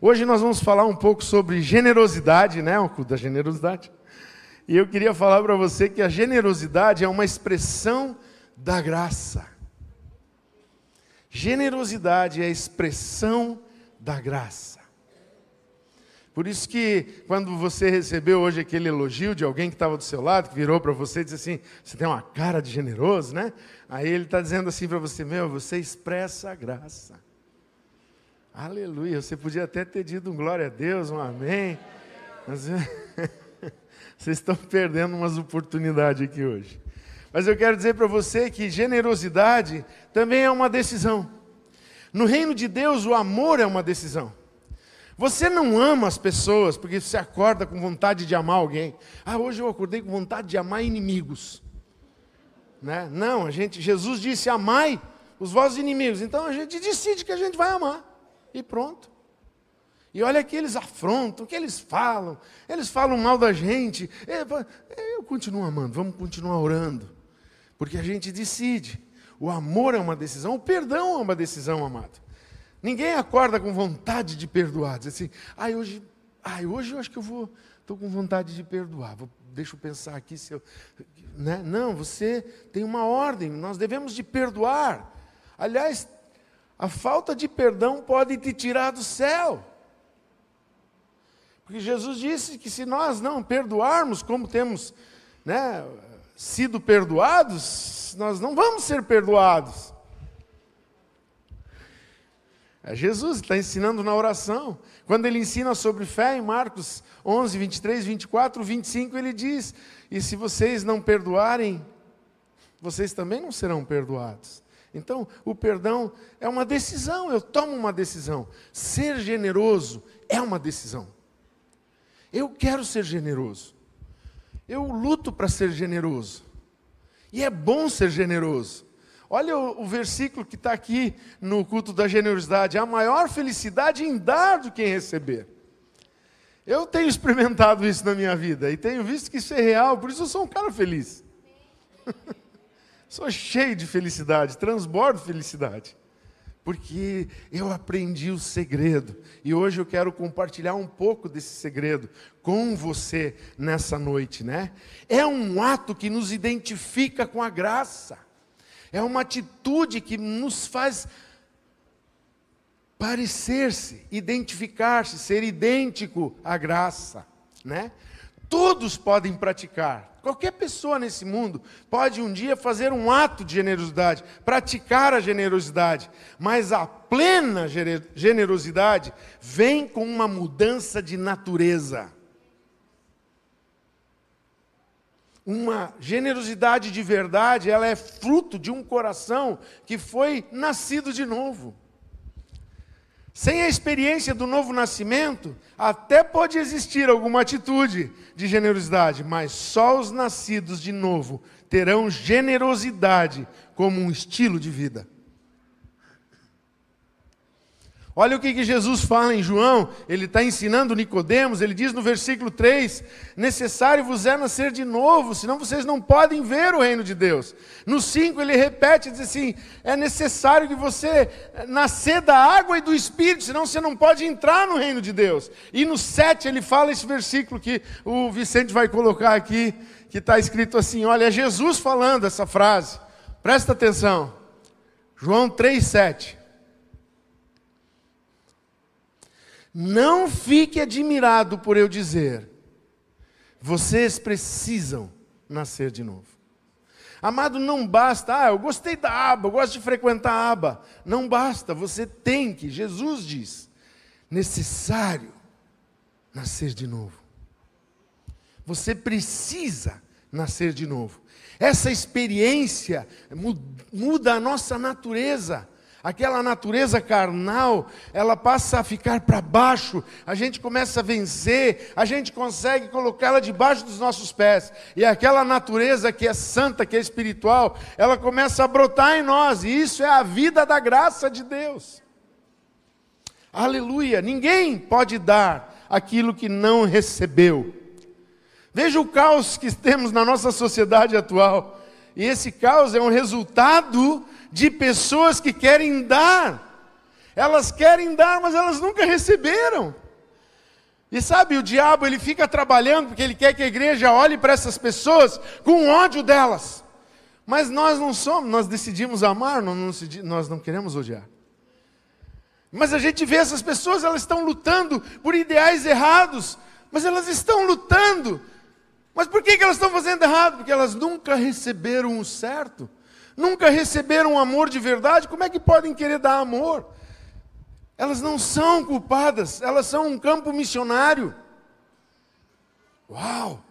Hoje nós vamos falar um pouco sobre generosidade, né? O culto da generosidade. E eu queria falar para você que a generosidade é uma expressão da graça. Generosidade é a expressão da graça. Por isso que quando você recebeu hoje aquele elogio de alguém que estava do seu lado, que virou para você e disse assim, você tem uma cara de generoso, né? Aí ele está dizendo assim para você, meu, você expressa a graça. Aleluia, você podia até ter dito um glória a Deus, um amém. Mas vocês estão perdendo umas oportunidades aqui hoje. Mas eu quero dizer para você que generosidade também é uma decisão. No reino de Deus, o amor é uma decisão. Você não ama as pessoas porque você acorda com vontade de amar alguém. Ah, hoje eu acordei com vontade de amar inimigos. Né? Não, a gente, Jesus disse: amai os vossos inimigos. Então a gente decide que a gente vai amar. E pronto. E olha que eles afrontam, que eles falam. Eles falam mal da gente. Eu continuo amando, vamos continuar orando. Porque a gente decide. O amor é uma decisão, o perdão é uma decisão, amado. Ninguém acorda com vontade de perdoar. Diz assim, ai, hoje, ai, hoje eu acho que eu vou, estou com vontade de perdoar. Vou, deixa eu pensar aqui se eu. Né? Não, você tem uma ordem, nós devemos de perdoar. Aliás, a falta de perdão pode te tirar do céu. Porque Jesus disse que se nós não perdoarmos como temos né, sido perdoados, nós não vamos ser perdoados. É Jesus está ensinando na oração. Quando ele ensina sobre fé em Marcos 11, 23, 24, 25, ele diz: E se vocês não perdoarem, vocês também não serão perdoados. Então, o perdão é uma decisão, eu tomo uma decisão. Ser generoso é uma decisão. Eu quero ser generoso. Eu luto para ser generoso. E é bom ser generoso. Olha o, o versículo que está aqui no culto da generosidade: a maior felicidade em dar do que em receber. Eu tenho experimentado isso na minha vida e tenho visto que isso é real, por isso eu sou um cara feliz. sou cheio de felicidade, transbordo felicidade. Porque eu aprendi o segredo e hoje eu quero compartilhar um pouco desse segredo com você nessa noite, né? É um ato que nos identifica com a graça. É uma atitude que nos faz parecer-se, identificar-se, ser idêntico à graça, né? Todos podem praticar. Qualquer pessoa nesse mundo pode um dia fazer um ato de generosidade, praticar a generosidade, mas a plena generosidade vem com uma mudança de natureza. uma generosidade de verdade, ela é fruto de um coração que foi nascido de novo. Sem a experiência do novo nascimento, até pode existir alguma atitude de generosidade, mas só os nascidos de novo terão generosidade como um estilo de vida. Olha o que, que Jesus fala em João, ele está ensinando Nicodemos, ele diz no versículo 3: necessário vos é nascer de novo, senão vocês não podem ver o reino de Deus. No 5 ele repete, diz assim: é necessário que você nascer da água e do Espírito, senão você não pode entrar no reino de Deus. E no 7 ele fala esse versículo que o Vicente vai colocar aqui, que está escrito assim: olha, é Jesus falando essa frase, presta atenção. João 3, 7. Não fique admirado por eu dizer, vocês precisam nascer de novo. Amado, não basta, ah, eu gostei da aba, eu gosto de frequentar a aba. Não basta, você tem que, Jesus diz, necessário nascer de novo. Você precisa nascer de novo. Essa experiência muda a nossa natureza aquela natureza carnal, ela passa a ficar para baixo, a gente começa a vencer, a gente consegue colocá-la debaixo dos nossos pés, e aquela natureza que é santa, que é espiritual, ela começa a brotar em nós, e isso é a vida da graça de Deus. Aleluia! Ninguém pode dar aquilo que não recebeu. Veja o caos que temos na nossa sociedade atual. E esse caos é um resultado de pessoas que querem dar. Elas querem dar, mas elas nunca receberam. E sabe, o diabo ele fica trabalhando porque ele quer que a igreja olhe para essas pessoas com ódio delas. Mas nós não somos, nós decidimos amar, nós não queremos odiar. Mas a gente vê essas pessoas, elas estão lutando por ideais errados, mas elas estão lutando. Mas por que, elas estão fazendo errado? Porque elas nunca receberam o certo, nunca receberam amor de verdade. Como é que podem querer dar amor? Elas não são culpadas, elas são um campo missionário. Uau!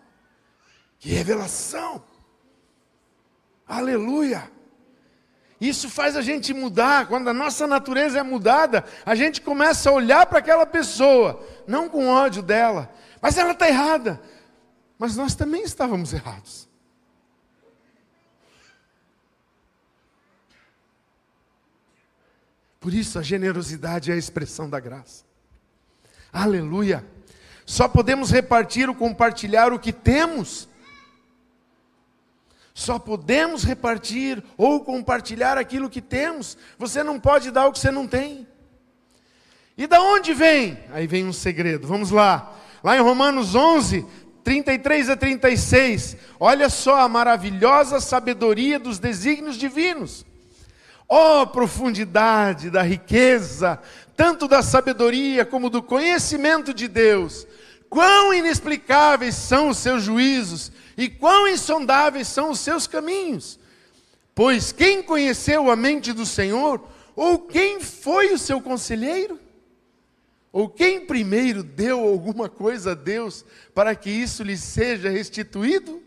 Que revelação! Aleluia! Isso faz a gente mudar. Quando a nossa natureza é mudada, a gente começa a olhar para aquela pessoa, não com ódio dela, mas ela está errada. Mas nós também estávamos errados. Por isso a generosidade é a expressão da graça. Aleluia! Só podemos repartir ou compartilhar o que temos só podemos repartir ou compartilhar aquilo que temos. Você não pode dar o que você não tem. E da onde vem? Aí vem um segredo. Vamos lá. Lá em Romanos 11, 33 a 36. Olha só a maravilhosa sabedoria dos desígnios divinos. Ó oh, profundidade da riqueza, tanto da sabedoria como do conhecimento de Deus. Quão inexplicáveis são os seus juízos e quão insondáveis são os seus caminhos. Pois quem conheceu a mente do Senhor, ou quem foi o seu conselheiro? Ou quem primeiro deu alguma coisa a Deus para que isso lhe seja restituído?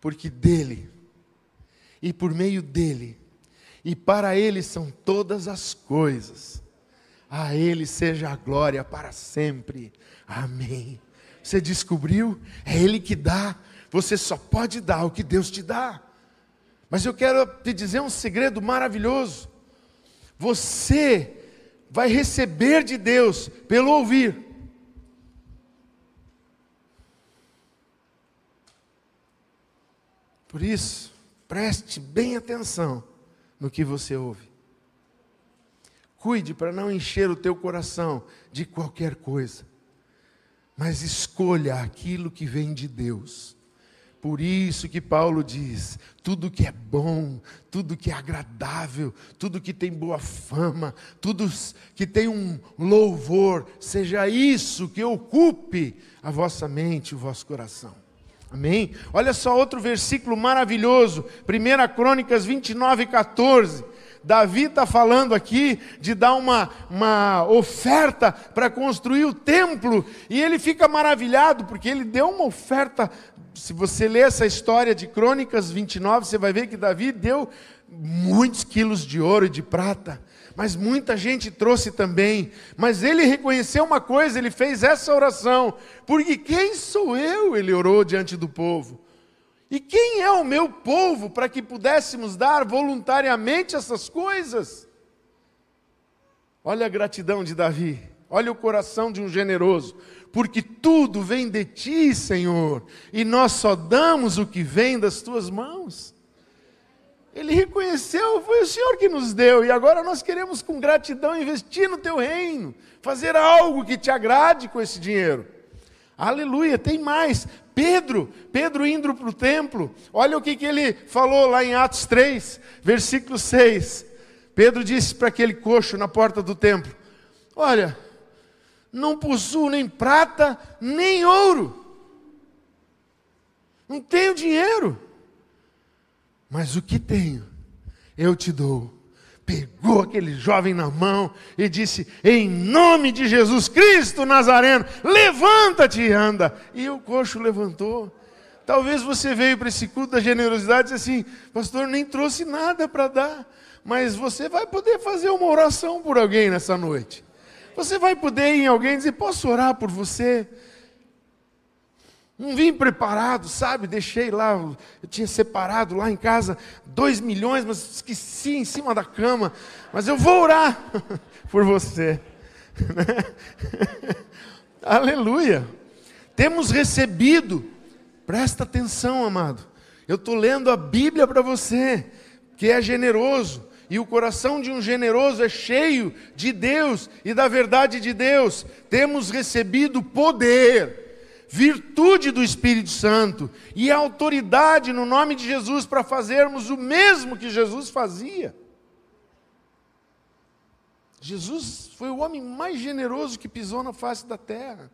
Porque dele, e por meio dele, e para ele são todas as coisas. A ele seja a glória para sempre. Amém. Você descobriu? É Ele que dá. Você só pode dar o que Deus te dá. Mas eu quero te dizer um segredo maravilhoso. Você vai receber de Deus pelo ouvir. Por isso, preste bem atenção no que você ouve. Cuide para não encher o teu coração de qualquer coisa mas escolha aquilo que vem de Deus. Por isso que Paulo diz: tudo que é bom, tudo que é agradável, tudo que tem boa fama, tudo que tem um louvor, seja isso que ocupe a vossa mente, o vosso coração. Amém? Olha só outro versículo maravilhoso, 1 Crônicas 29, 14. Davi está falando aqui de dar uma, uma oferta para construir o templo, e ele fica maravilhado, porque ele deu uma oferta. Se você ler essa história de Crônicas 29, você vai ver que Davi deu muitos quilos de ouro e de prata, mas muita gente trouxe também. Mas ele reconheceu uma coisa, ele fez essa oração, porque quem sou eu? Ele orou diante do povo. E quem é o meu povo para que pudéssemos dar voluntariamente essas coisas? Olha a gratidão de Davi, olha o coração de um generoso, porque tudo vem de ti, Senhor, e nós só damos o que vem das tuas mãos. Ele reconheceu, foi o Senhor que nos deu, e agora nós queremos com gratidão investir no teu reino, fazer algo que te agrade com esse dinheiro. Aleluia, tem mais. Pedro, Pedro indo para o templo, olha o que, que ele falou lá em Atos 3, versículo 6. Pedro disse para aquele coxo na porta do templo: Olha, não possuo nem prata, nem ouro, não tenho dinheiro, mas o que tenho, eu te dou pegou aquele jovem na mão e disse: Em nome de Jesus Cristo Nazareno, levanta-te e anda. E o coxo levantou. Talvez você veio para esse culto da generosidade e disse assim: Pastor, nem trouxe nada para dar, mas você vai poder fazer uma oração por alguém nessa noite. Você vai poder ir em alguém e dizer: Posso orar por você? Não vim preparado, sabe? Deixei lá, eu tinha separado lá em casa dois milhões, mas esqueci em cima da cama. Mas eu vou orar por você. Aleluia. Temos recebido, presta atenção, amado. Eu estou lendo a Bíblia para você, que é generoso. e o coração de um generoso é cheio de Deus e da verdade de Deus. Temos recebido poder, virtude do Espírito Santo e autoridade no nome de Jesus para fazermos o mesmo que Jesus fazia. Jesus foi o homem mais generoso que pisou na face da terra.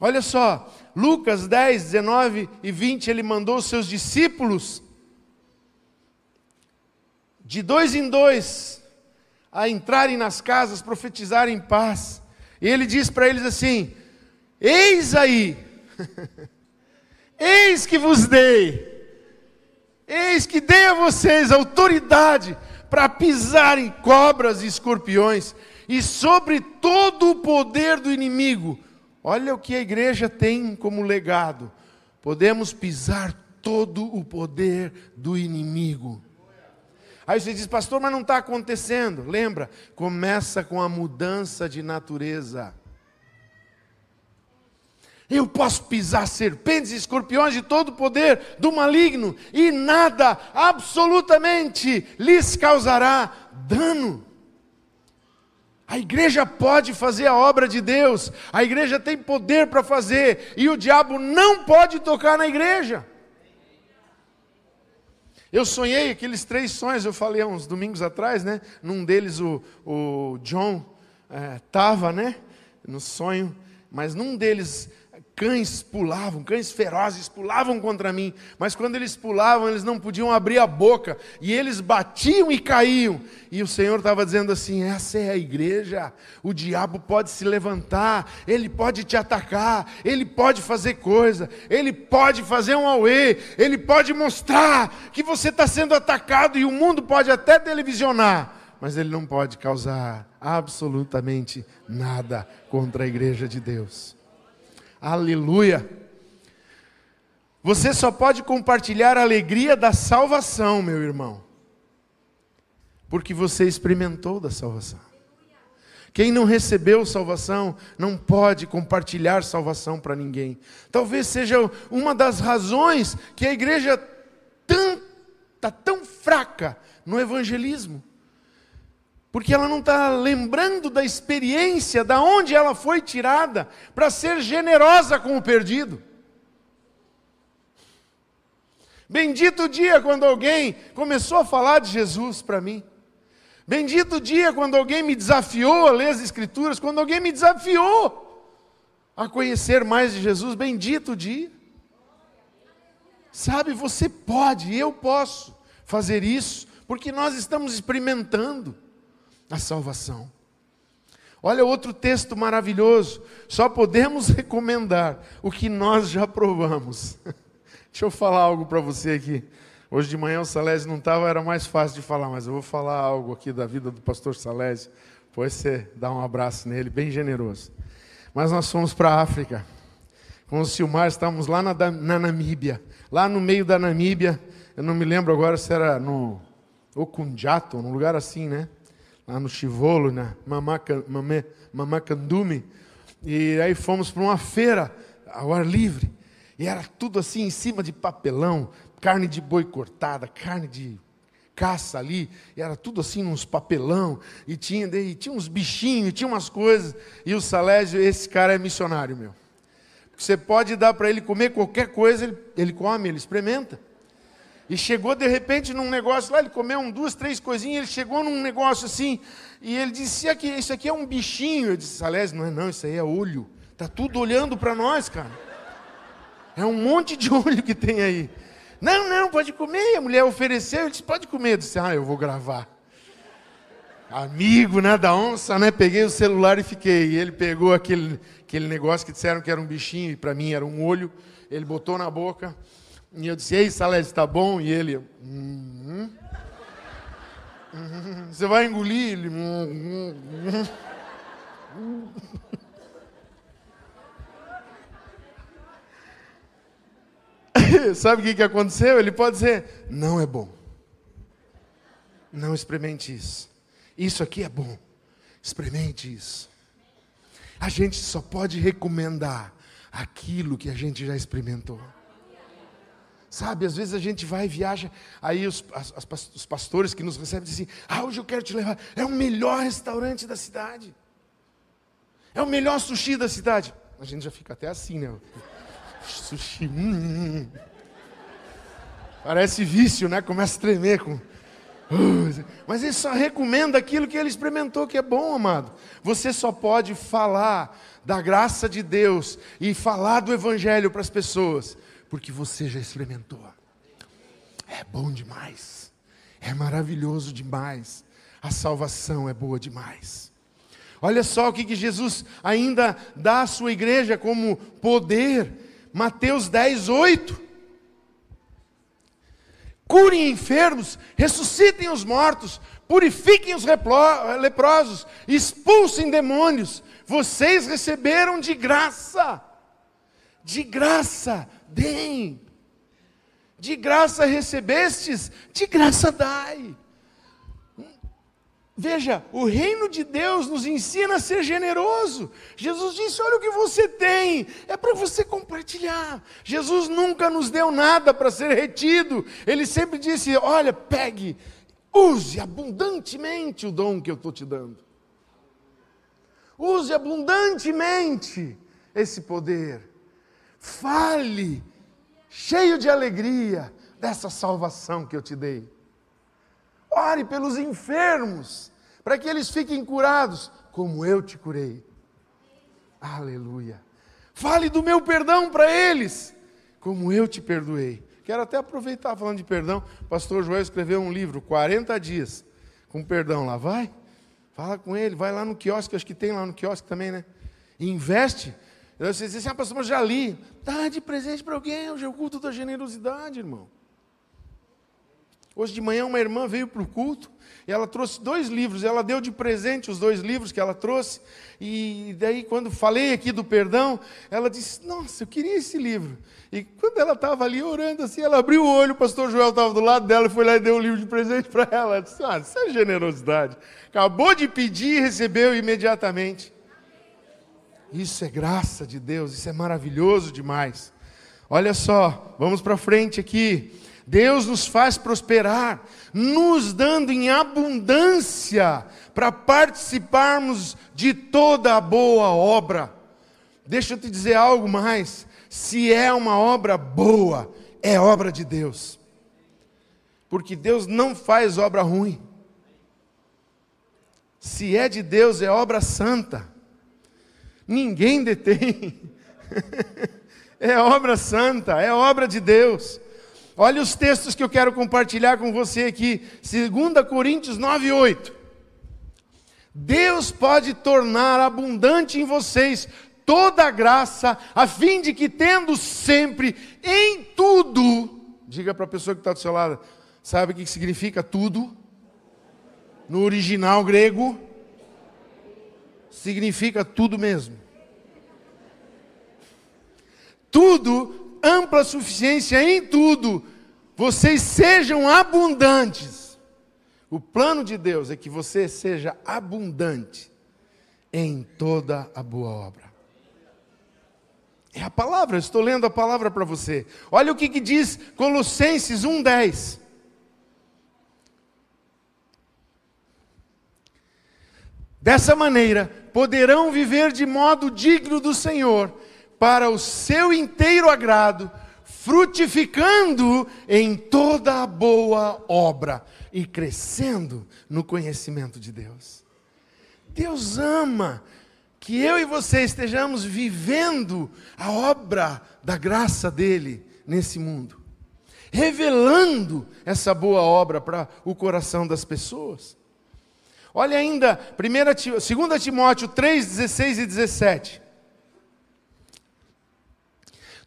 Olha só, Lucas 10, 19 e 20, ele mandou os seus discípulos, de dois em dois, a entrarem nas casas, profetizarem paz. E ele diz para eles assim: Eis aí, eis que vos dei, eis que dei a vocês autoridade para pisar em cobras e escorpiões, e sobre todo o poder do inimigo Olha o que a igreja tem como legado. Podemos pisar todo o poder do inimigo. Aí você diz, pastor, mas não está acontecendo. Lembra, começa com a mudança de natureza. Eu posso pisar serpentes e escorpiões de todo o poder do maligno, e nada, absolutamente, lhes causará dano. A igreja pode fazer a obra de Deus, a igreja tem poder para fazer, e o diabo não pode tocar na igreja. Eu sonhei aqueles três sonhos, eu falei há uns domingos atrás, né? Num deles o, o John estava, é, né? No sonho, mas num deles cães pulavam, cães ferozes pulavam contra mim, mas quando eles pulavam, eles não podiam abrir a boca, e eles batiam e caíam. E o Senhor estava dizendo assim: essa é a igreja. O diabo pode se levantar, ele pode te atacar, ele pode fazer coisa, ele pode fazer um auê, ele pode mostrar que você está sendo atacado, e o mundo pode até televisionar, mas ele não pode causar absolutamente nada contra a igreja de Deus. Aleluia. Você só pode compartilhar a alegria da salvação, meu irmão, porque você experimentou da salvação. Quem não recebeu salvação não pode compartilhar salvação para ninguém. Talvez seja uma das razões que a igreja está tão fraca no evangelismo porque ela não está lembrando da experiência, da onde ela foi tirada, para ser generosa com o perdido. Bendito dia quando alguém começou a falar de Jesus para mim. Bendito dia quando alguém me desafiou a ler as Escrituras, quando alguém me desafiou a conhecer mais de Jesus. Bendito dia. Sabe, você pode, eu posso fazer isso, porque nós estamos experimentando a salvação. Olha outro texto maravilhoso. Só podemos recomendar o que nós já provamos. Deixa eu falar algo para você aqui. Hoje de manhã o Salésio não estava, era mais fácil de falar, mas eu vou falar algo aqui da vida do pastor Salésio. Depois você dá um abraço nele, bem generoso. Mas nós fomos para a África. Com o Silmar, estávamos lá na, na Namíbia. Lá no meio da Namíbia, eu não me lembro agora se era no Okunjato, num lugar assim, né? Lá no Chivolo, na Mamacandume. E aí fomos para uma feira ao ar livre. E era tudo assim em cima de papelão, carne de boi cortada, carne de caça ali, e era tudo assim uns papelão, e tinha, e tinha uns bichinhos, tinha umas coisas. E o Salésio, esse cara é missionário meu. Você pode dar para ele comer qualquer coisa, ele, ele come, ele experimenta. E chegou de repente num negócio lá, ele comeu um, duas, três coisinhas, ele chegou num negócio assim, e ele disse: aqui, Isso aqui é um bichinho. Eu disse: Aliás, não é não, isso aí é olho. Está tudo olhando para nós, cara. É um monte de olho que tem aí. Não, não, pode comer. A mulher ofereceu, ele disse: Pode comer. Eu disse: Ah, eu vou gravar. Amigo, né, da onça, né? Peguei o celular e fiquei. E ele pegou aquele, aquele negócio que disseram que era um bichinho, e para mim era um olho. Ele botou na boca. E eu disse, ei, Salete, está bom? E ele, hum, hum, você vai engolir? Ele, hum, Sabe o que, que aconteceu? Ele pode dizer, não é bom. Não experimente isso. Isso aqui é bom. Experimente isso. A gente só pode recomendar aquilo que a gente já experimentou. Sabe, às vezes a gente vai e viaja, aí os, as, os pastores que nos recebem dizem assim: Ah, hoje eu quero te levar, é o melhor restaurante da cidade, é o melhor sushi da cidade. A gente já fica até assim, né? Sushi, hum, hum. hum. parece vício, né? Começa a tremer com. Uh, mas ele só recomenda aquilo que ele experimentou, que é bom, amado. Você só pode falar da graça de Deus e falar do Evangelho para as pessoas porque você já experimentou. É bom demais, é maravilhoso demais, a salvação é boa demais. Olha só o que, que Jesus ainda dá à sua igreja como poder, Mateus 10, 8. Curem enfermos, ressuscitem os mortos, purifiquem os leprosos, expulsem demônios. Vocês receberam de graça, de graça, deem. De graça recebestes, de graça dai. Veja, o reino de Deus nos ensina a ser generoso. Jesus disse: Olha o que você tem, é para você compartilhar. Jesus nunca nos deu nada para ser retido. Ele sempre disse: Olha, pegue, use abundantemente o dom que eu estou te dando. Use abundantemente esse poder. Fale, cheio de alegria, dessa salvação que eu te dei. Ore pelos enfermos, para que eles fiquem curados, como eu te curei. Aleluia. Fale do meu perdão para eles, como eu te perdoei. Quero até aproveitar falando de perdão. Pastor Joel escreveu um livro, 40 dias, com perdão lá. Vai, fala com ele, vai lá no quiosque, acho que tem lá no quiosque também, né? investe você diz assim, ah, pastor, mas já li. Dá de presente para alguém, hoje é o culto da generosidade, irmão. Hoje de manhã uma irmã veio para o culto e ela trouxe dois livros, ela deu de presente os dois livros que ela trouxe, e daí quando falei aqui do perdão, ela disse, nossa, eu queria esse livro. E quando ela estava ali orando assim, ela abriu o olho, o pastor Joel estava do lado dela e foi lá e deu o livro de presente para ela. Ela disse, ah, isso é generosidade. Acabou de pedir e recebeu imediatamente. Isso é graça de Deus, isso é maravilhoso demais. Olha só, vamos para frente aqui. Deus nos faz prosperar, nos dando em abundância para participarmos de toda a boa obra. Deixa eu te dizer algo mais: se é uma obra boa, é obra de Deus, porque Deus não faz obra ruim. Se é de Deus, é obra santa. Ninguém detém. é obra santa, é obra de Deus. Olha os textos que eu quero compartilhar com você aqui. 2 Coríntios 9, 8. Deus pode tornar abundante em vocês toda a graça, a fim de que, tendo sempre em tudo, diga para a pessoa que está do seu lado, sabe o que significa tudo? No original grego, significa tudo mesmo tudo, ampla suficiência em tudo, vocês sejam abundantes. O plano de Deus é que você seja abundante em toda a boa obra. É a palavra, estou lendo a palavra para você. Olha o que, que diz Colossenses 1,10. Dessa maneira, poderão viver de modo digno do Senhor para o seu inteiro agrado, frutificando em toda boa obra e crescendo no conhecimento de Deus. Deus ama que eu e você estejamos vivendo a obra da graça dele nesse mundo, revelando essa boa obra para o coração das pessoas. Olha ainda, 2 Timóteo 3, 16 e 17.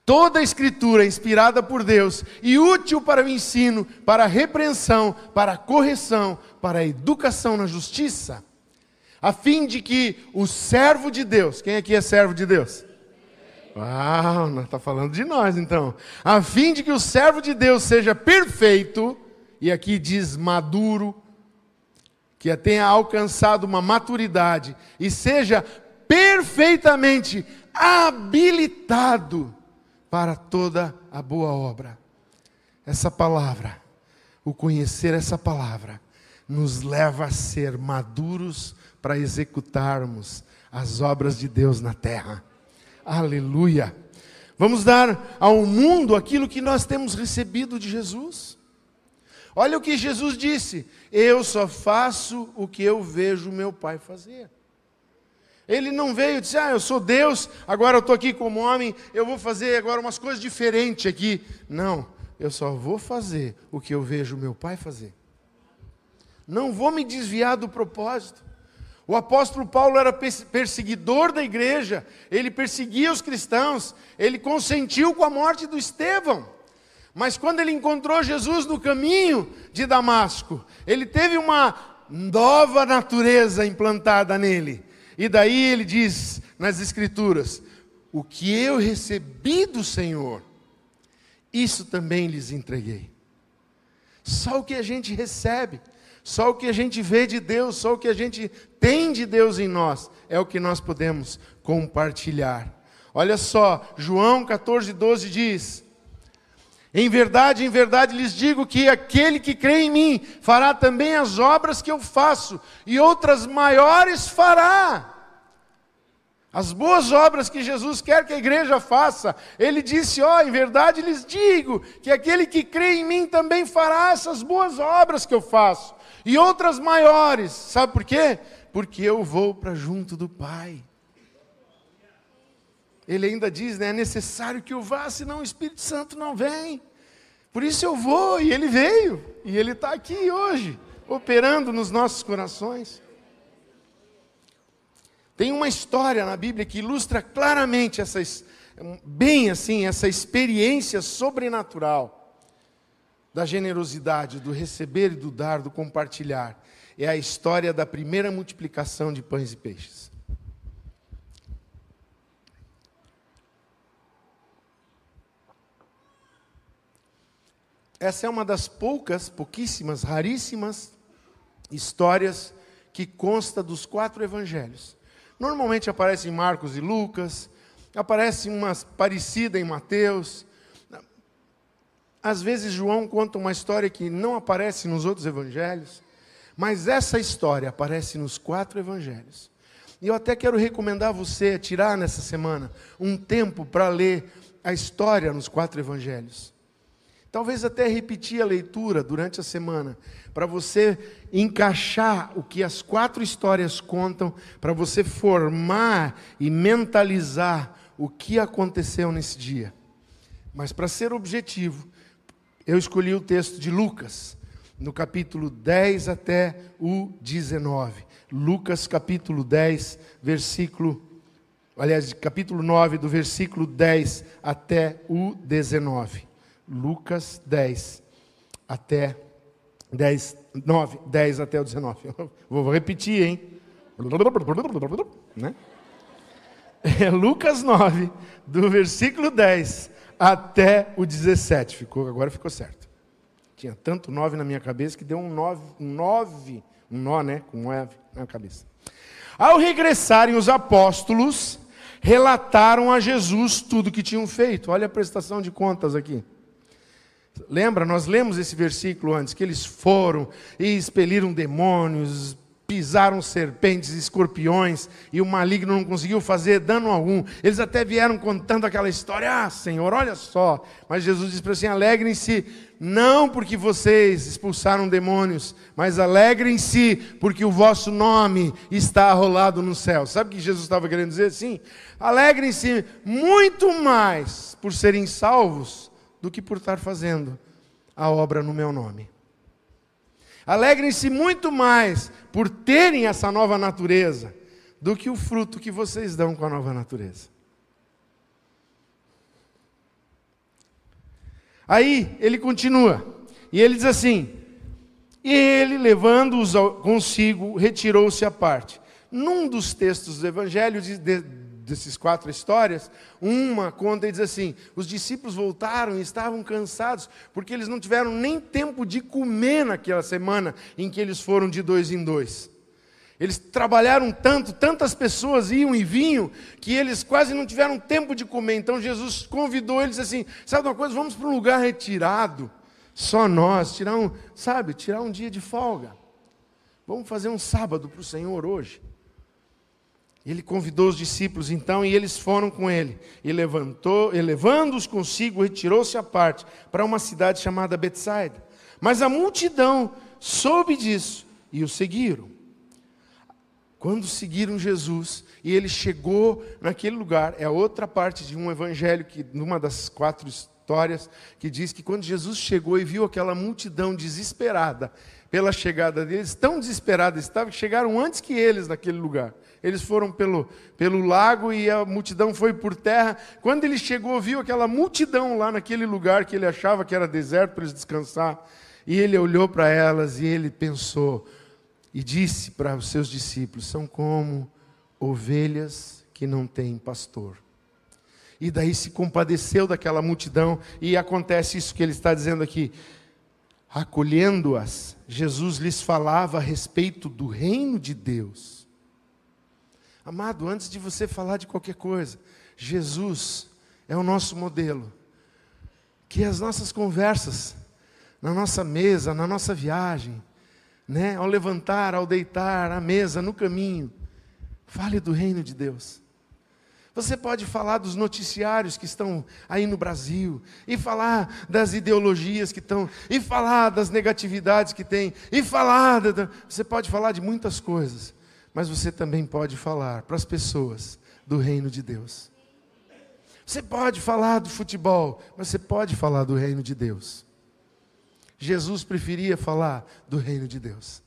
Toda a escritura é inspirada por Deus e útil para o ensino, para a repreensão, para a correção, para a educação na justiça, a fim de que o servo de Deus, quem aqui é servo de Deus? Uau, está falando de nós então. A fim de que o servo de Deus seja perfeito, e aqui diz maduro, que tenha alcançado uma maturidade e seja perfeitamente habilitado para toda a boa obra. essa palavra, o conhecer essa palavra, nos leva a ser maduros para executarmos as obras de Deus na terra. Aleluia! Vamos dar ao mundo aquilo que nós temos recebido de Jesus. Olha o que Jesus disse: Eu só faço o que eu vejo meu Pai fazer. Ele não veio e disse: Ah, eu sou Deus, agora eu estou aqui como homem, eu vou fazer agora umas coisas diferentes aqui. Não, eu só vou fazer o que eu vejo meu Pai fazer. Não vou me desviar do propósito. O apóstolo Paulo era perseguidor da igreja, ele perseguia os cristãos, ele consentiu com a morte do Estevão. Mas quando ele encontrou Jesus no caminho de Damasco, ele teve uma nova natureza implantada nele. E daí ele diz nas Escrituras: O que eu recebi do Senhor, isso também lhes entreguei. Só o que a gente recebe, só o que a gente vê de Deus, só o que a gente tem de Deus em nós, é o que nós podemos compartilhar. Olha só, João 14, 12 diz: Em verdade, em verdade lhes digo que aquele que crê em mim fará também as obras que eu faço, e outras maiores fará. As boas obras que Jesus quer que a igreja faça, ele disse: Ó, oh, em verdade lhes digo que aquele que crê em mim também fará essas boas obras que eu faço e outras maiores. Sabe por quê? Porque eu vou para junto do Pai. Ele ainda diz, né, é necessário que eu vá, senão o Espírito Santo não vem. Por isso eu vou, e ele veio, e ele está aqui hoje, operando nos nossos corações. Tem uma história na Bíblia que ilustra claramente essa, bem assim, essa experiência sobrenatural da generosidade, do receber e do dar, do compartilhar. É a história da primeira multiplicação de pães e peixes. Essa é uma das poucas, pouquíssimas, raríssimas histórias que consta dos quatro evangelhos. Normalmente aparece em Marcos e Lucas, aparece uma parecida em Mateus, às vezes, João conta uma história que não aparece nos outros evangelhos, mas essa história aparece nos quatro evangelhos. E eu até quero recomendar você tirar nessa semana um tempo para ler a história nos quatro evangelhos. Talvez até repetir a leitura durante a semana, para você encaixar o que as quatro histórias contam, para você formar e mentalizar o que aconteceu nesse dia. Mas para ser objetivo, eu escolhi o texto de Lucas, no capítulo 10 até o 19. Lucas, capítulo 10, versículo. Aliás, capítulo 9, do versículo 10 até o 19. Lucas 10 até 10, 9, 10 até o 19. Vou repetir, hein? Né? É Lucas 9, do versículo 10 até o 17. Ficou, agora ficou certo. Tinha tanto nove na minha cabeça que deu um nove, um nove, um nó, né? Com nove na cabeça. Ao regressarem os apóstolos, relataram a Jesus tudo que tinham feito. Olha a prestação de contas aqui. Lembra, nós lemos esse versículo antes, que eles foram e expeliram demônios, pisaram serpentes escorpiões, e o maligno não conseguiu fazer dano algum. Eles até vieram contando aquela história: Ah, Senhor, olha só. Mas Jesus disse para assim: alegrem-se, não porque vocês expulsaram demônios, mas alegrem-se porque o vosso nome está arrolado no céu. Sabe o que Jesus estava querendo dizer assim? Alegrem-se muito mais por serem salvos do que por estar fazendo a obra no meu nome. Alegrem-se muito mais por terem essa nova natureza do que o fruto que vocês dão com a nova natureza. Aí ele continua, e ele diz assim: E ele, levando-os consigo, retirou-se à parte. Num dos textos do Evangelho, dessas quatro histórias, uma conta e diz assim: os discípulos voltaram e estavam cansados, porque eles não tiveram nem tempo de comer naquela semana em que eles foram de dois em dois. Eles trabalharam tanto, tantas pessoas iam e vinham, que eles quase não tiveram tempo de comer. Então Jesus convidou eles assim: sabe uma coisa, vamos para um lugar retirado, Só nós, tirar um, sabe, tirar um dia de folga. Vamos fazer um sábado para o Senhor hoje. Ele convidou os discípulos então e eles foram com ele. E levantou, elevando-os consigo, retirou-se à parte para uma cidade chamada Betsaida. Mas a multidão soube disso e o seguiram. Quando seguiram Jesus e ele chegou naquele lugar, é outra parte de um evangelho que numa das quatro histórias que diz que quando Jesus chegou e viu aquela multidão desesperada pela chegada deles, tão desesperada estava que chegaram antes que eles naquele lugar. Eles foram pelo, pelo lago e a multidão foi por terra. Quando ele chegou, viu aquela multidão lá naquele lugar que ele achava que era deserto para eles descansar. E ele olhou para elas e ele pensou e disse para os seus discípulos: são como ovelhas que não têm pastor. E daí se compadeceu daquela multidão, e acontece isso que ele está dizendo aqui. Acolhendo-as, Jesus lhes falava a respeito do reino de Deus Amado, antes de você falar de qualquer coisa, Jesus é o nosso modelo. Que as nossas conversas, na nossa mesa, na nossa viagem, né, ao levantar, ao deitar, à mesa, no caminho, fale do reino de Deus. Você pode falar dos noticiários que estão aí no Brasil, e falar das ideologias que estão, e falar das negatividades que tem, e falar. Você pode falar de muitas coisas, mas você também pode falar para as pessoas do reino de Deus. Você pode falar do futebol, mas você pode falar do reino de Deus. Jesus preferia falar do reino de Deus.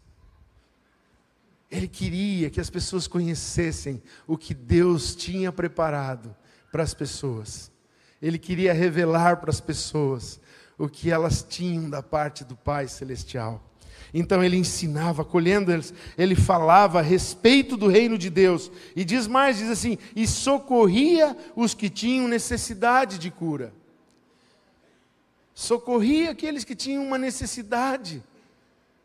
Ele queria que as pessoas conhecessem o que Deus tinha preparado para as pessoas. Ele queria revelar para as pessoas o que elas tinham da parte do Pai Celestial. Então ele ensinava, acolhendo eles, ele falava a respeito do reino de Deus. E diz mais, diz assim: "E socorria os que tinham necessidade de cura". Socorria aqueles que tinham uma necessidade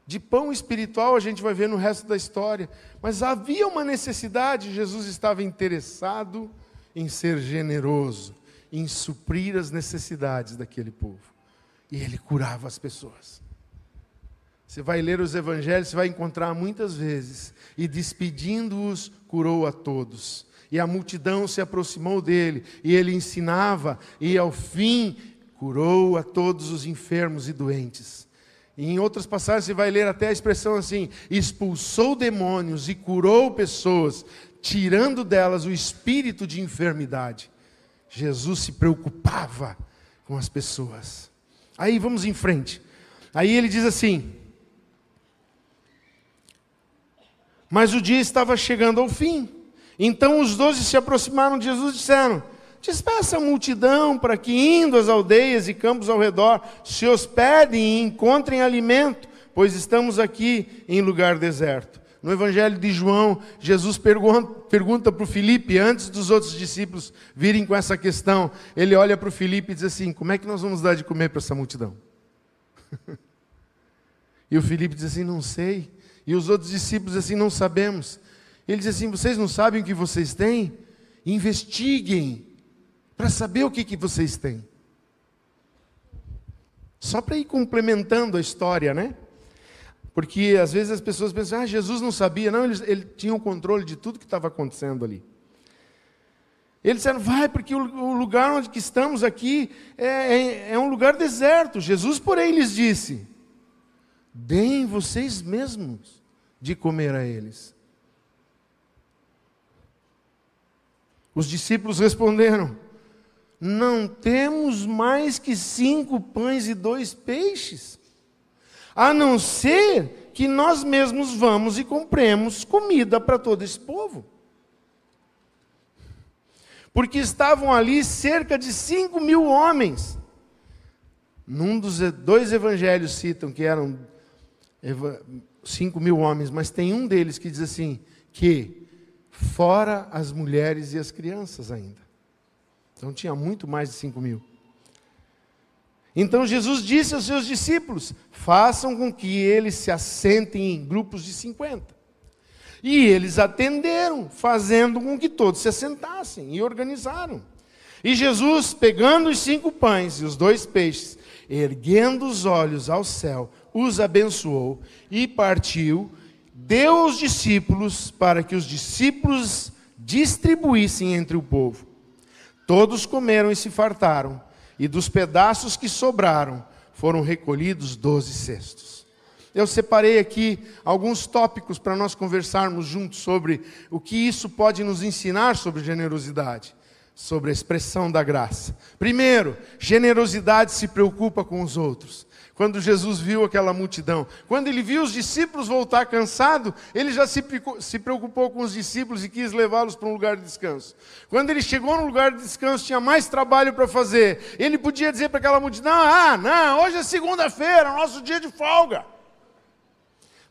de pão espiritual, a gente vai ver no resto da história. Mas havia uma necessidade, Jesus estava interessado em ser generoso, em suprir as necessidades daquele povo. E ele curava as pessoas. Você vai ler os evangelhos, você vai encontrar muitas vezes. E despedindo-os, curou a todos. E a multidão se aproximou dele, e ele ensinava, e ao fim curou a todos os enfermos e doentes. E em outras passagens você vai ler até a expressão assim: expulsou demônios e curou pessoas, tirando delas o espírito de enfermidade. Jesus se preocupava com as pessoas. Aí vamos em frente. Aí ele diz assim: Mas o dia estava chegando ao fim. Então os doze se aproximaram de Jesus e disseram: Despeça a multidão para que, indo às aldeias e campos ao redor, se hospedem e encontrem alimento, pois estamos aqui em lugar deserto. No Evangelho de João, Jesus pergunta para o Filipe, antes dos outros discípulos virem com essa questão, ele olha para o Filipe e diz assim: Como é que nós vamos dar de comer para essa multidão? e o Filipe diz assim: Não sei. E os outros discípulos assim, não sabemos. Ele diz assim: vocês não sabem o que vocês têm? Investiguem para saber o que, que vocês têm. Só para ir complementando a história, né? Porque às vezes as pessoas pensam, ah, Jesus não sabia. Não, ele, ele tinha o controle de tudo que estava acontecendo ali. Eles disseram, vai, porque o, o lugar onde estamos aqui é, é, é um lugar deserto. Jesus, porém, lhes disse: Deem vocês mesmos de comer a eles. Os discípulos responderam: Não temos mais que cinco pães e dois peixes, a não ser que nós mesmos vamos e compremos comida para todo esse povo. Porque estavam ali cerca de cinco mil homens. Num dos dois evangelhos citam que eram cinco mil homens, mas tem um deles que diz assim: que fora as mulheres e as crianças ainda. Então tinha muito mais de cinco mil. Então Jesus disse aos seus discípulos: façam com que eles se assentem em grupos de cinquenta. E eles atenderam, fazendo com que todos se assentassem e organizaram. E Jesus, pegando os cinco pães e os dois peixes, erguendo os olhos ao céu, os abençoou e partiu, deu aos discípulos para que os discípulos distribuíssem entre o povo. Todos comeram e se fartaram, e dos pedaços que sobraram foram recolhidos doze cestos. Eu separei aqui alguns tópicos para nós conversarmos juntos sobre o que isso pode nos ensinar sobre generosidade sobre a expressão da graça. Primeiro, generosidade se preocupa com os outros. Quando Jesus viu aquela multidão, quando ele viu os discípulos voltar cansado, ele já se preocupou com os discípulos e quis levá-los para um lugar de descanso. Quando ele chegou no lugar de descanso, tinha mais trabalho para fazer. Ele podia dizer para aquela multidão: Ah, não, hoje é segunda-feira, nosso dia de folga.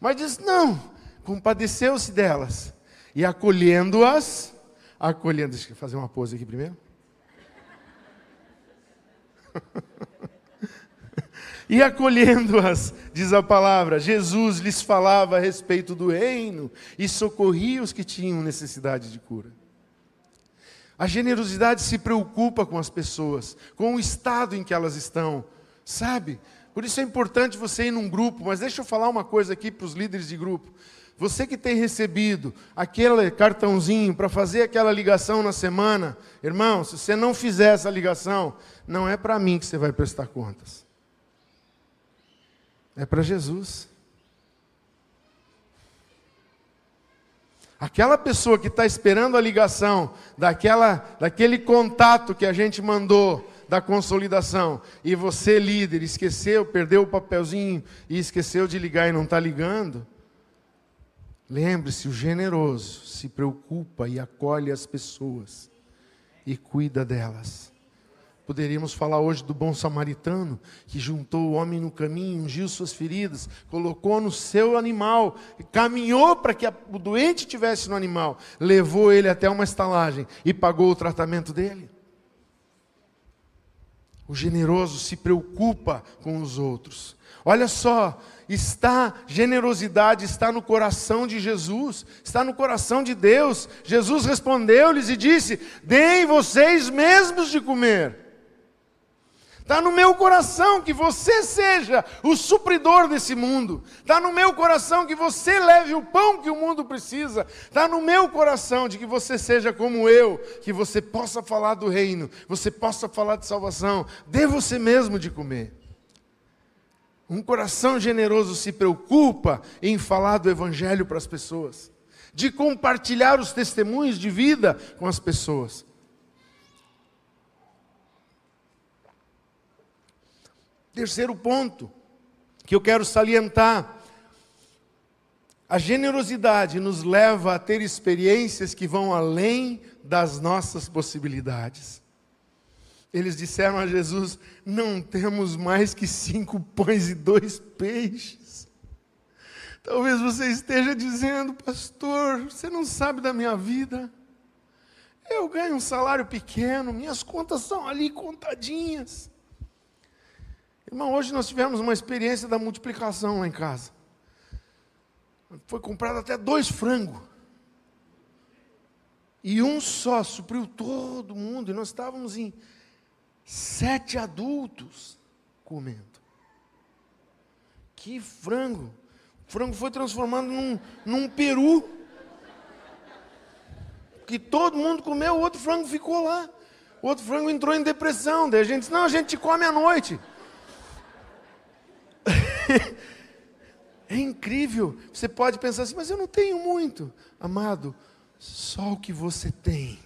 Mas disse: Não, compadeceu-se delas e acolhendo-as, acolhendo. Deixa eu fazer uma pose aqui primeiro. e acolhendo-as, diz a palavra, Jesus lhes falava a respeito do reino e socorria os que tinham necessidade de cura. A generosidade se preocupa com as pessoas, com o estado em que elas estão, sabe? Por isso é importante você ir num grupo, mas deixa eu falar uma coisa aqui para os líderes de grupo. Você que tem recebido aquele cartãozinho para fazer aquela ligação na semana, irmão, se você não fizer essa ligação, não é para mim que você vai prestar contas. É para Jesus. Aquela pessoa que está esperando a ligação daquela, daquele contato que a gente mandou da consolidação e você, líder, esqueceu, perdeu o papelzinho e esqueceu de ligar e não está ligando, Lembre-se, o generoso se preocupa e acolhe as pessoas e cuida delas. Poderíamos falar hoje do bom samaritano que juntou o homem no caminho, ungiu suas feridas, colocou no seu animal, caminhou para que o doente tivesse no animal, levou ele até uma estalagem e pagou o tratamento dele. O generoso se preocupa com os outros. Olha só, está generosidade está no coração de Jesus, está no coração de Deus. Jesus respondeu-lhes e disse: "Deem vocês mesmos de comer". Está no meu coração que você seja o supridor desse mundo. Está no meu coração que você leve o pão que o mundo precisa. Está no meu coração de que você seja como eu, que você possa falar do reino, você possa falar de salvação. Dê você mesmo de comer. Um coração generoso se preocupa em falar do Evangelho para as pessoas, de compartilhar os testemunhos de vida com as pessoas. Terceiro ponto que eu quero salientar: a generosidade nos leva a ter experiências que vão além das nossas possibilidades. Eles disseram a Jesus: Não temos mais que cinco pães e dois peixes. Talvez você esteja dizendo, pastor, você não sabe da minha vida. Eu ganho um salário pequeno, minhas contas são ali contadinhas. Irmão, hoje nós tivemos uma experiência da multiplicação lá em casa. Foi comprado até dois frangos. E um só supriu todo mundo. E nós estávamos em Sete adultos comendo. Que frango! O frango foi transformado num, num peru. Que todo mundo comeu, o outro frango ficou lá. O outro frango entrou em depressão. Daí a gente disse: não, a gente come à noite. É incrível. Você pode pensar assim, mas eu não tenho muito. Amado, só o que você tem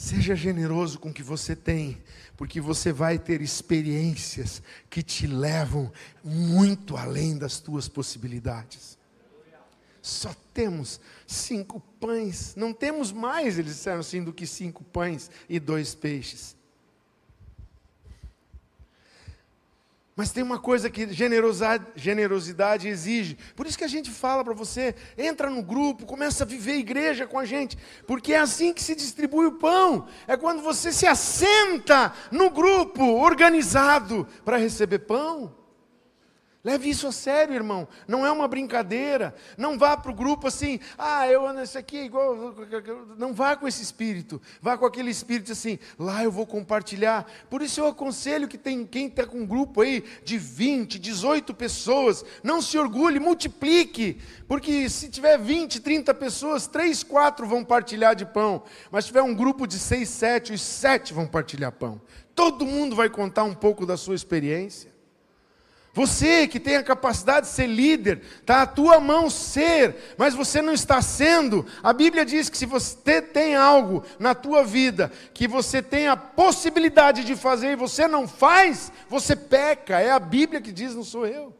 Seja generoso com o que você tem, porque você vai ter experiências que te levam muito além das tuas possibilidades. Só temos cinco pães, não temos mais, eles disseram assim, do que cinco pães e dois peixes. Mas tem uma coisa que generosidade, generosidade exige. Por isso que a gente fala para você: entra no grupo, começa a viver igreja com a gente, porque é assim que se distribui o pão. É quando você se assenta no grupo organizado para receber pão. Leve isso a sério, irmão. Não é uma brincadeira. Não vá para o grupo assim, ah, eu esse aqui é igual. Não vá com esse espírito. Vá com aquele espírito assim, lá eu vou compartilhar. Por isso eu aconselho que tem quem está com um grupo aí de 20, 18 pessoas, não se orgulhe, multiplique. Porque se tiver 20, 30 pessoas, 3, 4 vão partilhar de pão. Mas se tiver um grupo de 6, 7, os 7 vão partilhar pão. Todo mundo vai contar um pouco da sua experiência. Você que tem a capacidade de ser líder, está à tua mão ser, mas você não está sendo. A Bíblia diz que se você tem algo na tua vida que você tem a possibilidade de fazer e você não faz, você peca. É a Bíblia que diz, não sou eu.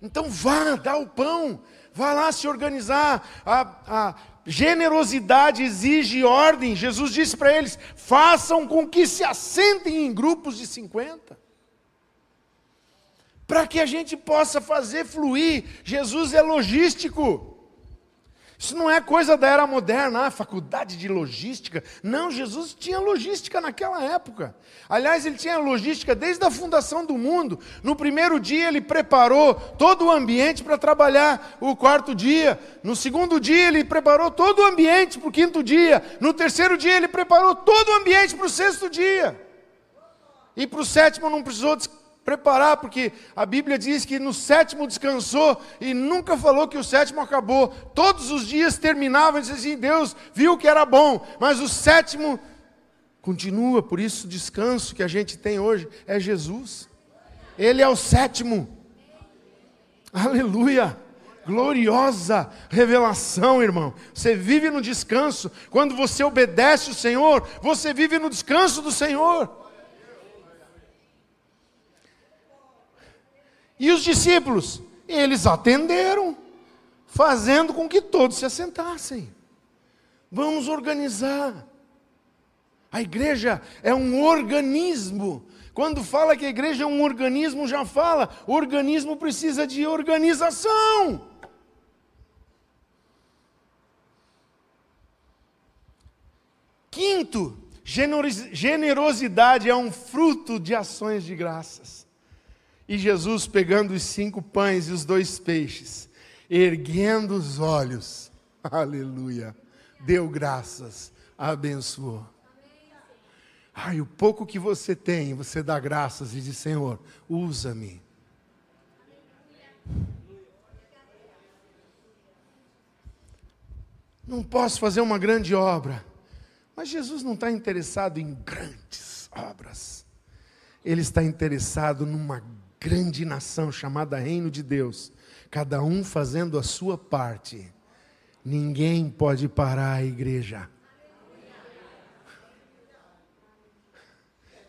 Então vá, dá o pão, vá lá se organizar. A, a generosidade exige ordem. Jesus disse para eles: façam com que se assentem em grupos de 50 para que a gente possa fazer fluir. Jesus é logístico. Isso não é coisa da era moderna, ah, faculdade de logística. Não, Jesus tinha logística naquela época. Aliás, ele tinha logística desde a fundação do mundo. No primeiro dia, ele preparou todo o ambiente para trabalhar o quarto dia. No segundo dia, ele preparou todo o ambiente para o quinto dia. No terceiro dia, ele preparou todo o ambiente para o sexto dia. E para o sétimo não precisou preparar, porque a Bíblia diz que no sétimo descansou e nunca falou que o sétimo acabou. Todos os dias terminavam e dizia assim: Deus viu que era bom, mas o sétimo continua. Por isso, o descanso que a gente tem hoje é Jesus. Ele é o sétimo. Aleluia. Gloriosa revelação, irmão. Você vive no descanso. Quando você obedece o Senhor, você vive no descanso do Senhor. E os discípulos? Eles atenderam, fazendo com que todos se assentassem. Vamos organizar. A igreja é um organismo. Quando fala que a igreja é um organismo, já fala, o organismo precisa de organização. Quinto, generosidade é um fruto de ações de graças. E Jesus, pegando os cinco pães e os dois peixes, erguendo os olhos, aleluia, deu graças, abençoou. Ai, o pouco que você tem, você dá graças e diz: Senhor, usa-me. Não posso fazer uma grande obra, mas Jesus não está interessado em grandes obras, Ele está interessado numa grande nação chamada Reino de Deus, cada um fazendo a sua parte. Ninguém pode parar a igreja.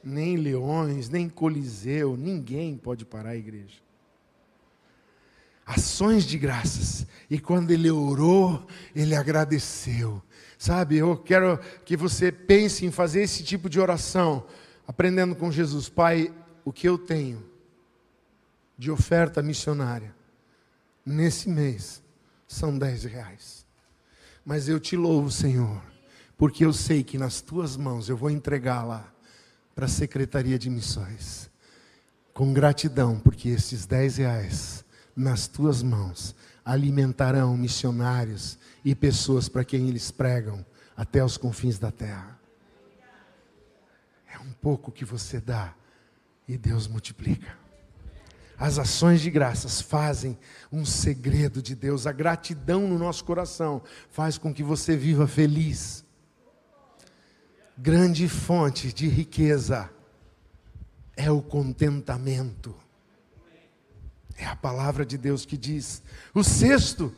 Nem leões, nem coliseu, ninguém pode parar a igreja. Ações de graças. E quando ele orou, ele agradeceu. Sabe, eu quero que você pense em fazer esse tipo de oração, aprendendo com Jesus. Pai, o que eu tenho, de oferta missionária nesse mês são dez reais. Mas eu te louvo, Senhor, porque eu sei que nas tuas mãos eu vou entregar lá para a Secretaria de Missões. Com gratidão, porque esses dez reais nas tuas mãos alimentarão missionários e pessoas para quem eles pregam até os confins da terra. É um pouco que você dá e Deus multiplica. As ações de graças fazem um segredo de Deus. A gratidão no nosso coração faz com que você viva feliz. Grande fonte de riqueza é o contentamento. É a palavra de Deus que diz. O sexto,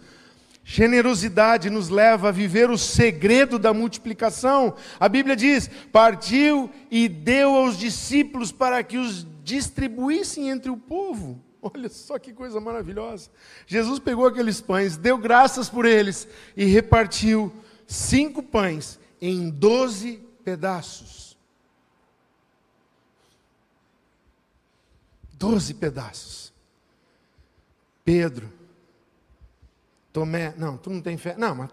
generosidade nos leva a viver o segredo da multiplicação. A Bíblia diz: partiu e deu aos discípulos para que os distribuíssem entre o povo. Olha só que coisa maravilhosa. Jesus pegou aqueles pães, deu graças por eles e repartiu cinco pães em doze pedaços. Doze pedaços. Pedro, Tomé, não, tu não tem fé. Não, mas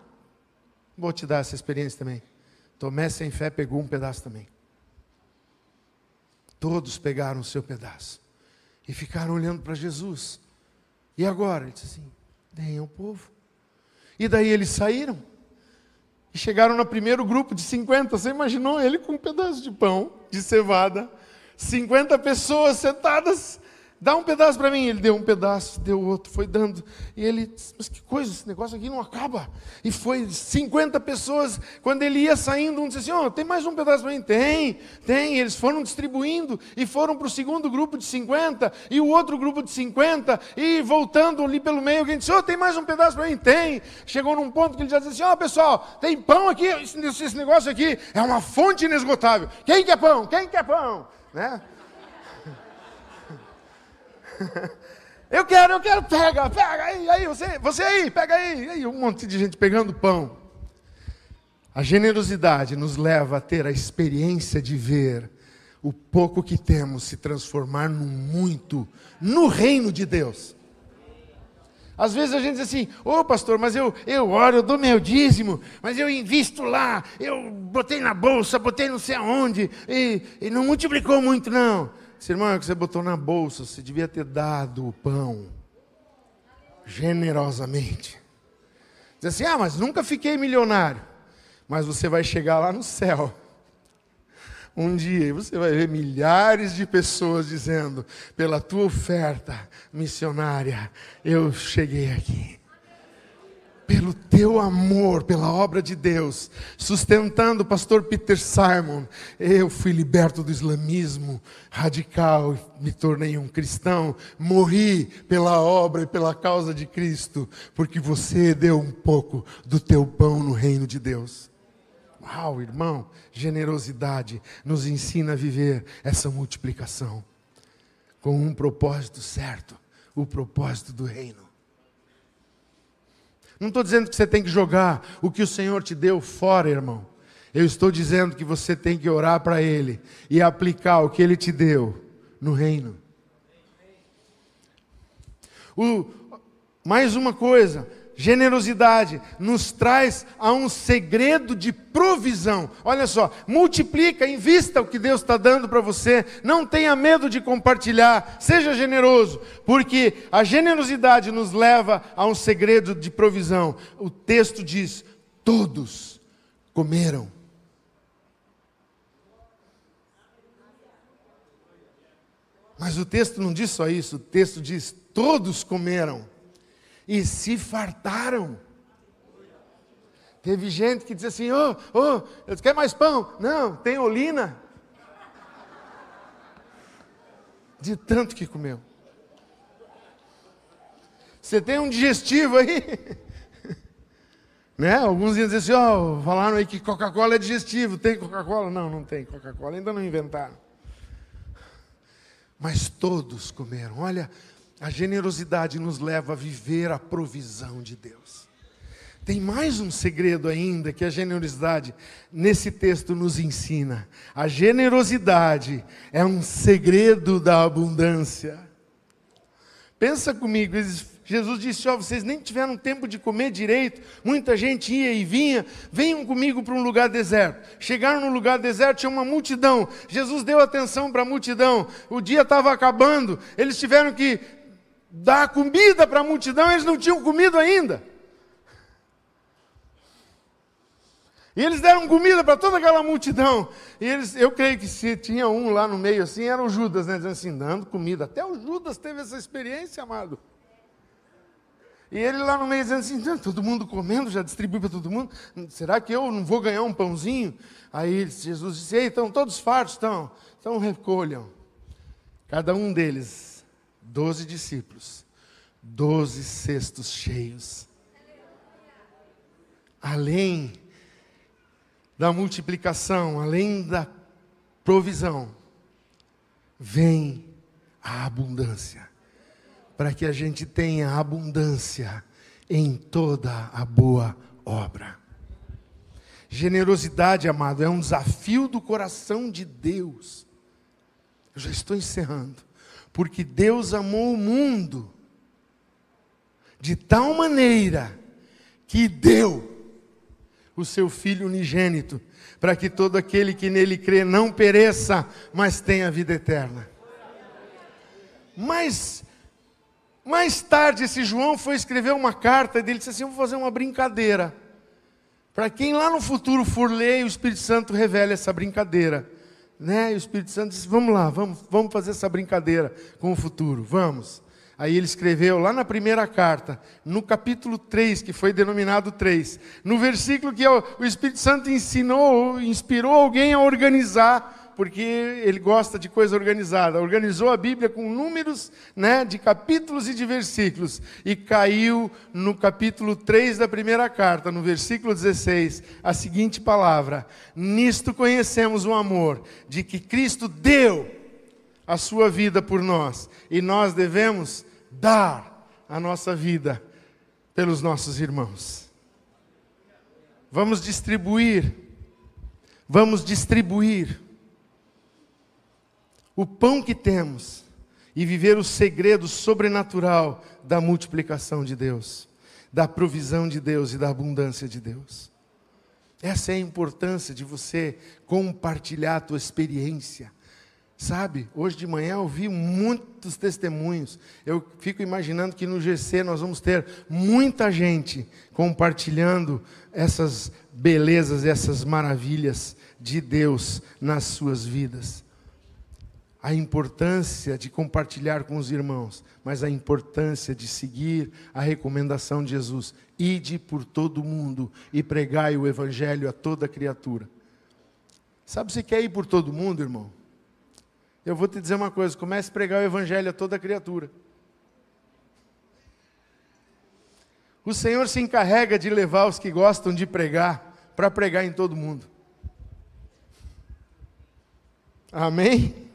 vou te dar essa experiência também. Tomé sem fé pegou um pedaço também. Todos pegaram o seu pedaço e ficaram olhando para Jesus. E agora? Ele disse assim: deem ao povo. E daí eles saíram. E chegaram no primeiro grupo de 50. Você imaginou ele com um pedaço de pão, de cevada, 50 pessoas sentadas Dá um pedaço para mim. Ele deu um pedaço, deu outro, foi dando. E ele mas que coisa, esse negócio aqui não acaba. E foi 50 pessoas. Quando ele ia saindo, um disse assim: oh, tem mais um pedaço para mim? Tem, tem. Eles foram distribuindo e foram para o segundo grupo de 50 e o outro grupo de 50. E voltando ali pelo meio, alguém disse: oh, tem mais um pedaço para mim? Tem. Chegou num ponto que ele já disse assim: ó, oh, pessoal, tem pão aqui. Esse negócio aqui é uma fonte inesgotável. Quem quer pão? Quem quer pão? Né? Eu quero, eu quero, pega, pega aí, aí, você, você aí, pega aí, aí, um monte de gente pegando pão. A generosidade nos leva a ter a experiência de ver o pouco que temos se transformar num muito no reino de Deus. Às vezes a gente diz assim, ô oh, pastor, mas eu, eu oro, eu dou meu dízimo, mas eu invisto lá, eu botei na bolsa, botei não sei aonde, e, e não multiplicou muito, não. Esse irmão que você botou na bolsa, você devia ter dado o pão generosamente. Diz assim: ah, mas nunca fiquei milionário. Mas você vai chegar lá no céu. Um dia e você vai ver milhares de pessoas dizendo: pela tua oferta missionária, eu cheguei aqui pelo teu amor, pela obra de Deus, sustentando o pastor Peter Simon, eu fui liberto do islamismo radical, me tornei um cristão, morri pela obra e pela causa de Cristo, porque você deu um pouco do teu pão no reino de Deus. Uau, irmão, generosidade nos ensina a viver essa multiplicação com um propósito certo, o propósito do reino. Não estou dizendo que você tem que jogar o que o Senhor te deu fora, irmão. Eu estou dizendo que você tem que orar para Ele e aplicar o que Ele te deu no reino. O, mais uma coisa, generosidade nos traz a um segredo de provisão. Olha só, multiplica, invista o que Deus está dando para você. Não tenha medo de compartilhar, seja generoso, porque a generosidade nos leva a um segredo de provisão. O texto diz: todos comeram. Mas o texto não diz só isso, o texto diz: todos comeram e se fartaram. Teve gente que dizia assim: Ô, oh, ô, oh, quer mais pão? Não, tem olina. De tanto que comeu. Você tem um digestivo aí? né? Alguns iam assim: Ó, oh, falaram aí que Coca-Cola é digestivo. Tem Coca-Cola? Não, não tem Coca-Cola. Ainda não inventaram. Mas todos comeram. Olha, a generosidade nos leva a viver a provisão de Deus. Tem mais um segredo ainda que a generosidade nesse texto nos ensina. A generosidade é um segredo da abundância. Pensa comigo, Jesus disse: oh, vocês nem tiveram tempo de comer direito, muita gente ia e vinha, venham comigo para um lugar deserto. Chegaram no lugar deserto, tinha uma multidão. Jesus deu atenção para a multidão, o dia estava acabando, eles tiveram que dar comida para a multidão, eles não tinham comido ainda. E eles deram comida para toda aquela multidão. E eles, eu creio que se tinha um lá no meio assim, era o Judas, né? Dizendo assim, dando comida. Até o Judas teve essa experiência, amado. E ele lá no meio dizendo assim, todo mundo comendo, já distribui para todo mundo. Será que eu não vou ganhar um pãozinho? Aí Jesus disse, ei, estão todos fartos, estão. Então recolham. Cada um deles doze discípulos, doze cestos cheios. Além da multiplicação, além da provisão, vem a abundância, para que a gente tenha abundância em toda a boa obra. Generosidade, amado, é um desafio do coração de Deus. Eu já estou encerrando. Porque Deus amou o mundo de tal maneira que deu o seu Filho unigênito, para que todo aquele que nele crê não pereça, mas tenha vida eterna. Mas Mais tarde, esse João foi escrever uma carta e ele disse assim: Eu vou fazer uma brincadeira. Para quem lá no futuro for ler, o Espírito Santo revela essa brincadeira. Né? E o Espírito Santo disse: Vamos lá, vamos, vamos fazer essa brincadeira com o futuro, vamos. Aí ele escreveu lá na primeira carta, no capítulo 3, que foi denominado 3, no versículo que o Espírito Santo ensinou, inspirou alguém a organizar porque ele gosta de coisa organizada. Organizou a Bíblia com números né, de capítulos e de versículos. E caiu no capítulo 3 da primeira carta, no versículo 16, a seguinte palavra: Nisto conhecemos o amor, de que Cristo deu a sua vida por nós, e nós devemos dar a nossa vida pelos nossos irmãos. Vamos distribuir, vamos distribuir o pão que temos e viver o segredo sobrenatural da multiplicação de Deus, da provisão de Deus e da abundância de Deus. Essa é a importância de você compartilhar a tua experiência. Sabe, hoje de manhã eu vi muitos testemunhos. Eu fico imaginando que no GC nós vamos ter muita gente compartilhando essas belezas, essas maravilhas de Deus nas suas vidas a importância de compartilhar com os irmãos, mas a importância de seguir a recomendação de Jesus: ide por todo mundo e pregai o evangelho a toda criatura. Sabe se quer ir por todo mundo, irmão? Eu vou te dizer uma coisa: comece a pregar o evangelho a toda criatura. O Senhor se encarrega de levar os que gostam de pregar para pregar em todo mundo. Amém?